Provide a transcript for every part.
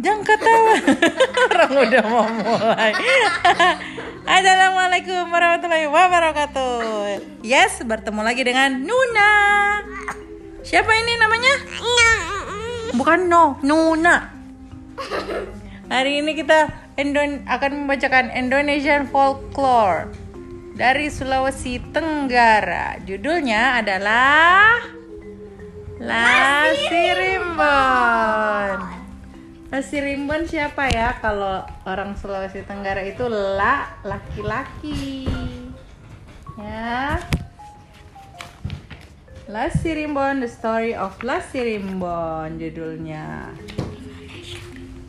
Jangan ketawa. Orang udah mau mulai. Assalamualaikum warahmatullahi wabarakatuh. Yes, bertemu lagi dengan Nuna. Siapa ini namanya? Bukan No, Nuna. Hari ini kita Indon akan membacakan Indonesian folklore dari Sulawesi Tenggara. Judulnya adalah Lasirimbon. Nasi rimbon siapa ya? Kalau orang Sulawesi Tenggara itu la laki-laki. Ya. Lasirimbon, The Story of Lasirimbon judulnya.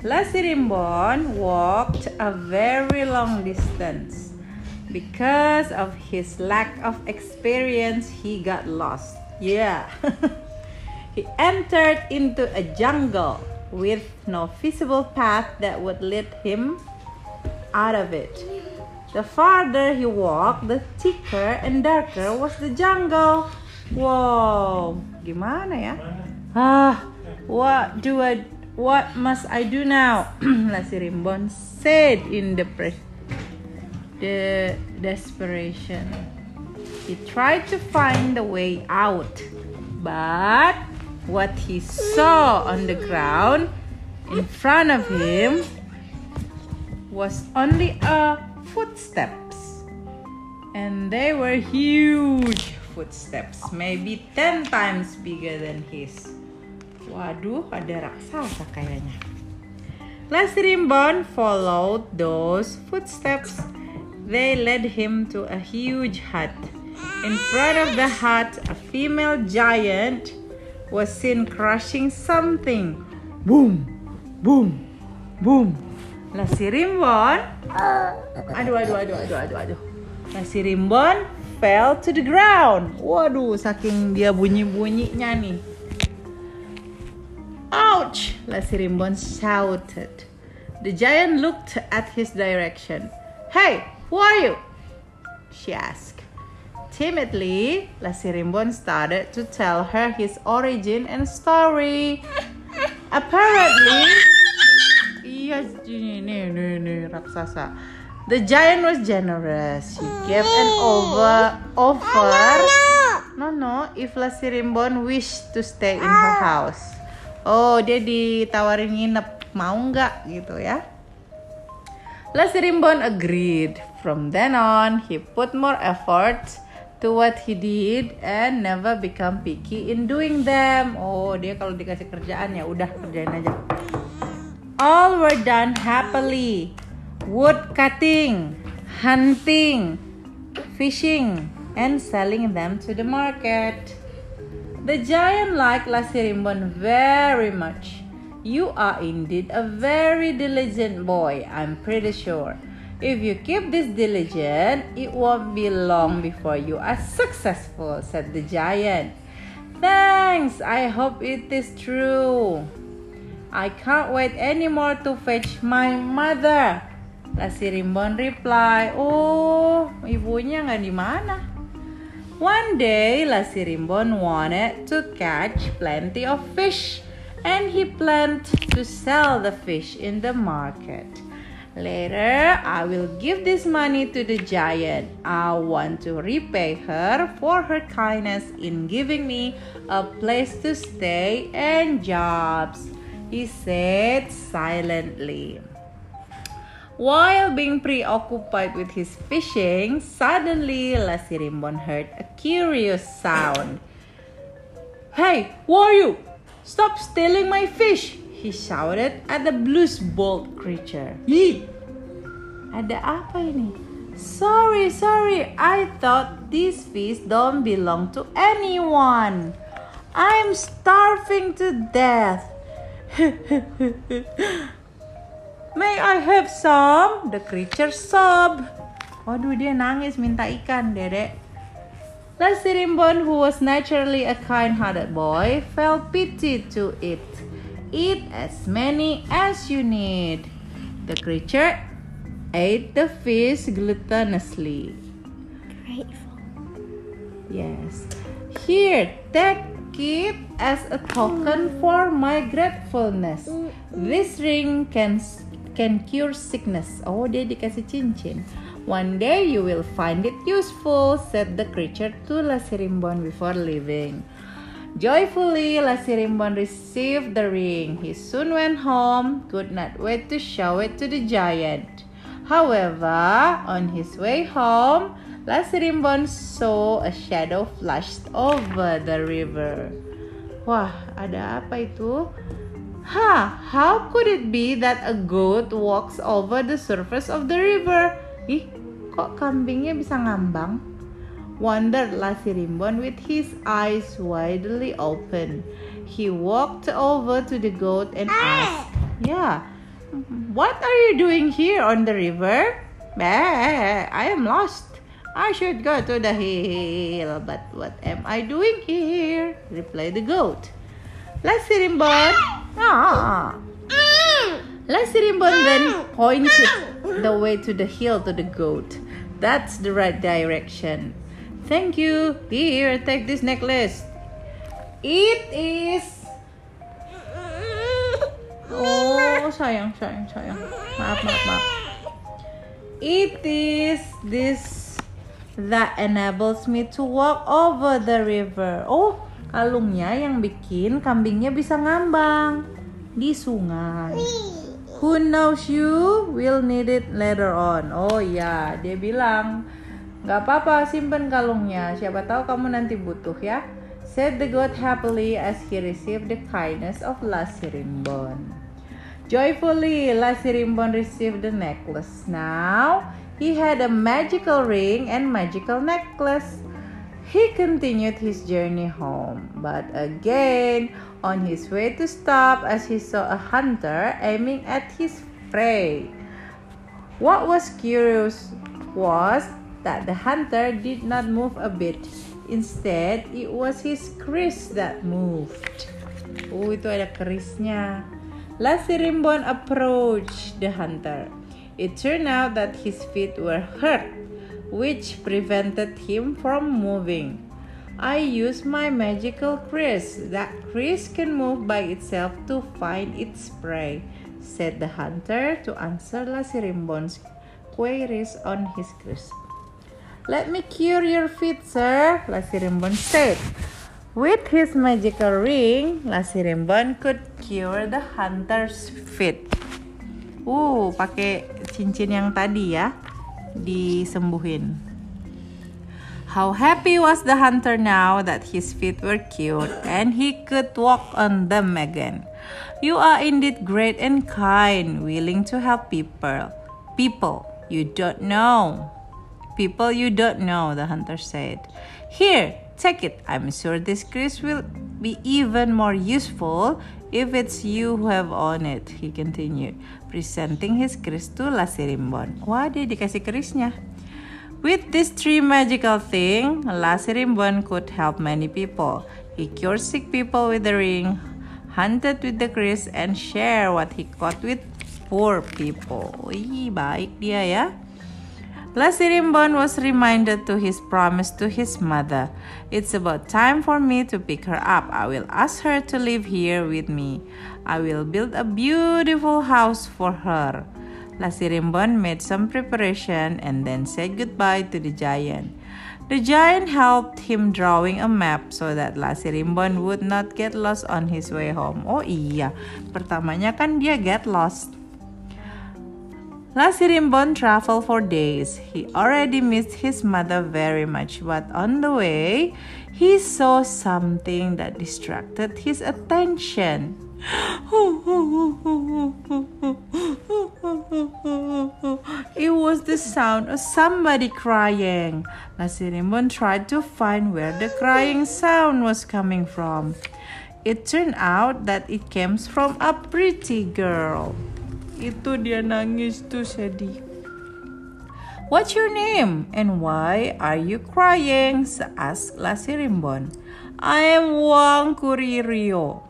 Lasirimbon walked a very long distance. Because of his lack of experience, he got lost. Yeah. he entered into a jungle with no visible path that would lead him out of it. The farther he walked, the thicker and darker was the jungle. Wow, gimana ya? Ah, what do I, what must I do now? Lasirimbon said in the press. the desperation. He tried to find the way out, but what he saw on the ground in front of him was only a footsteps. And they were huge footsteps maybe 10 times bigger than his. Waduh ada raksasa kayaknya? Lasirimbon followed those footsteps they led him to a huge hut. In front of the hut a female giant was seen crushing something. Boom, boom, boom. Lah si Rimbon, aduh, aduh, aduh, aduh, aduh, aduh. Lah si Rimbon fell to the ground. Waduh, saking dia bunyi-bunyinya nih. Ouch! Lah si Rimbon shouted. The giant looked at his direction. Hey, who are you? She asked. Timidly, Lasirimbon started to tell her his origin and story. Apparently, yes, ini, ini, ini, raksasa. The giant was generous. He gave an over offer. No, no, if Lasirimbon wished to stay in her house. Oh, dia ditawarin nginep, mau nggak gitu ya? Lasirimbon agreed. From then on, he put more effort to what he did and never become picky in doing them. Oh, dia kalau dikasih kerjaan ya udah kerjain aja. All were done happily. Wood cutting, hunting, fishing, and selling them to the market. The giant liked Lasirimbon very much. You are indeed a very diligent boy, I'm pretty sure. If you keep this diligent, it won't be long before you are successful, said the giant. Thanks, I hope it is true. I can't wait anymore to fetch my mother. Lasirimbon replied, Oh, ibunya nggak di mana? One day, Lasirimbon wanted to catch plenty of fish and he planned to sell the fish in the market. Later, I will give this money to the giant. I want to repay her for her kindness in giving me a place to stay and jobs, he said silently. While being preoccupied with his fishing, suddenly Lasirimbon heard a curious sound. Hey, who are you? Stop stealing my fish! He shouted at the blues-bolt creature. Hi! Ada apa ini? Sorry, sorry. I thought these fish don't belong to anyone. I'm starving to death. May I have some? The creature sobbed. Waduh, dia nangis minta ikan, dedek. Lasirimbon, who was naturally a kind-hearted boy, felt pity to it. Eat as many as you need. The creature ate the fish gluttonously. Grateful. Yes. Here, take it as a token for my gratefulness. Mm, mm. This ring can can cure sickness. Oh, dia dikasih cincin. One day you will find it useful, said the creature to Lasirimbon before leaving. Joyfully, Lasirimbon received the ring. He soon went home, could not wait to show it to the giant. However, on his way home, Lasirimbon saw a shadow flashed over the river. Wah, ada apa itu? Ha, how could it be that a goat walks over the surface of the river? Ih, kok kambingnya bisa ngambang? Wondered Lasirimbon with his eyes widely open. He walked over to the goat and ah! asked, Yeah, what are you doing here on the river? I am lost. I should go to the hill, but what am I doing here? replied the goat. Lasirimbon, ah. ah mm! Lasirimbon mm! then mm! pointed the way to the hill to the goat. That's the right direction. Thank you. Here, take this necklace. It is. Oh, sayang, sayang, sayang. Maaf, maaf, maaf. It is this that enables me to walk over the river. Oh, kalungnya yang bikin kambingnya bisa ngambang di sungai. Who knows you will need it later on. Oh ya, dia bilang Gak apa-apa, simpen kalungnya. Siapa tahu kamu nanti butuh ya. Said the goat happily as he received the kindness of Lasirimbon. Joyfully, Lasirimbon received the necklace. Now, he had a magical ring and magical necklace. He continued his journey home, but again, on his way to stop as he saw a hunter aiming at his prey. What was curious was that the hunter did not move a bit. Instead, it was his kris that moved. Oh, itu ada kerisnya. Lasirimbon approached the hunter. It turned out that his feet were hurt, which prevented him from moving. I use my magical kris. That kris can move by itself to find its prey, said the hunter to answer Lasirimbon's queries on his kris. Let me cure your feet, sir, Lasirimbon said. With his magical ring, Lasirimbon could cure the hunter's feet. Uh, pakai cincin yang tadi ya, disembuhin. How happy was the hunter now that his feet were cured and he could walk on them again. You are indeed great and kind, willing to help people. People you don't know. People you don't know, the hunter said. Here, take it. I'm sure this kris will be even more useful if it's you who have on it, he continued, presenting his kris to Lasirimbon. Wah, dia dikasih krisnya. With this three magical thing, Lasirimbon could help many people. He cured sick people with the ring, hunted with the kris, and share what he caught with poor people. Wih, baik dia ya. Lasirimbon was reminded to his promise to his mother. It's about time for me to pick her up. I will ask her to live here with me. I will build a beautiful house for her. Lasirimbon made some preparation and then said goodbye to the giant. The giant helped him drawing a map so that Lasirimbon would not get lost on his way home. Oh iya, pertamanya kan dia get lost. Lasirimbon traveled for days. He already missed his mother very much, but on the way, he saw something that distracted his attention. it was the sound of somebody crying. Lasirimbon tried to find where the crying sound was coming from. It turned out that it came from a pretty girl. Itu dia nangis tuh sedih. What's your name and why are you crying? asked Lasirimbon. I am Wang Kuririo.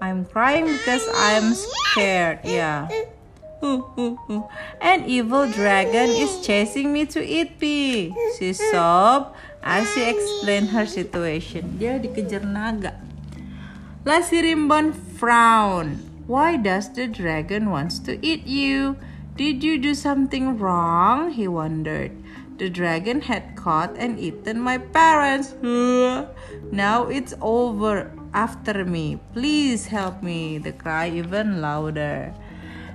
I'm crying because I'm scared. Yeah. An evil dragon is chasing me to eat me. She sobbed. as she explained her situation. Dia dikejar naga. Lasirimbon frowned. Why does the dragon wants to eat you? Did you do something wrong? He wondered. The dragon had caught and eaten my parents. now it's over after me. Please help me. The cry even louder.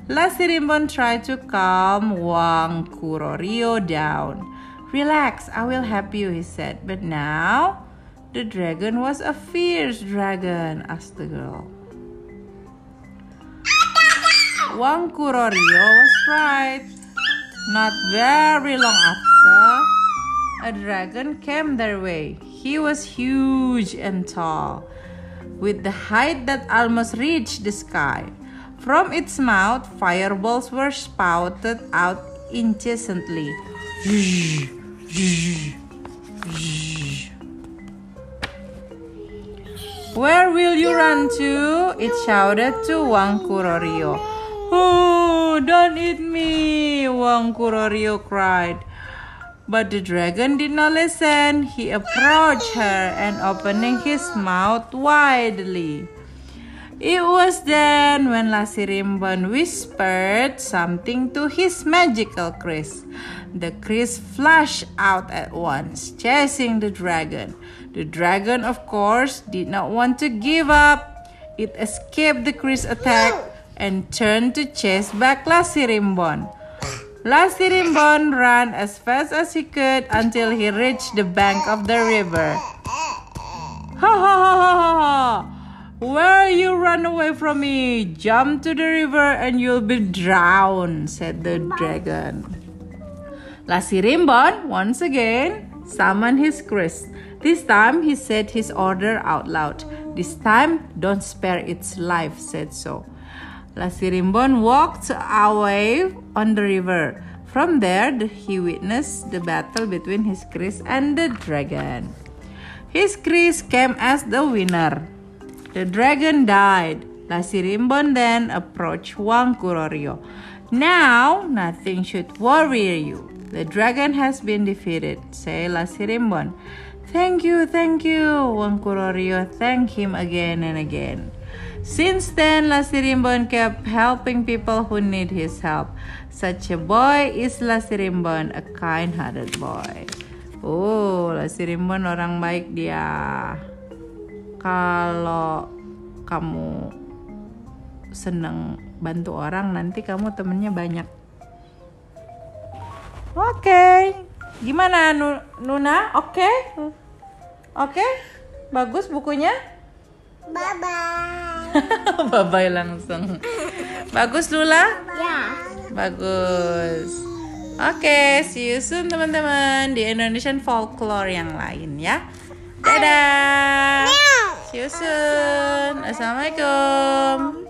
Lasirimbon tried to calm Wang Kurorio down. Relax, I will help you, he said. But now the dragon was a fierce dragon, asked the girl. Wang Kurorio was right. Not very long after, a dragon came their way. He was huge and tall, with the height that almost reached the sky. From its mouth, fireballs were spouted out incessantly. Where will you run to? It shouted to Wang Kurorio. Oh, don't eat me, Wang Kurorio cried. But the dragon did not listen. He approached her and opening his mouth widely. It was then when Lasirimbon whispered something to his magical Kris. The Kris flashed out at once, chasing the dragon. The dragon, of course, did not want to give up. It escaped the Kris attack and turned to chase back Lasirimbon. Lasirimbon ran as fast as he could until he reached the bank of the river. Ha ha ha ha ha! Where you run away from me? Jump to the river and you'll be drowned, said the dragon. Lasirimbon once again summoned his Kris. This time he said his order out loud. This time don't spare its life, said so. Lasirimbon walked away on the river. From there, he witnessed the battle between his Kris and the dragon. His Kris came as the winner. The dragon died. Lasirimbon then approached Wang Kurorio. Now, nothing should worry you. The dragon has been defeated, said Lasirimbon. Thank you, thank you. Wang Kurorio thanked him again and again. Since then, Lasirimbon kept helping people who need his help. Such a boy is Lasirimbon, a kind-hearted boy. Oh, Lasirimbon orang baik dia. Kalau kamu seneng bantu orang, nanti kamu temennya banyak. Oke, okay. gimana Nuna? Oke, okay? oke, okay? bagus bukunya. Bye bye. bye bye langsung. Bagus Lula? Ya. Bagus. Oke, okay, see you soon teman-teman di Indonesian Folklore yang lain ya. Dadah. See you soon. Assalamualaikum.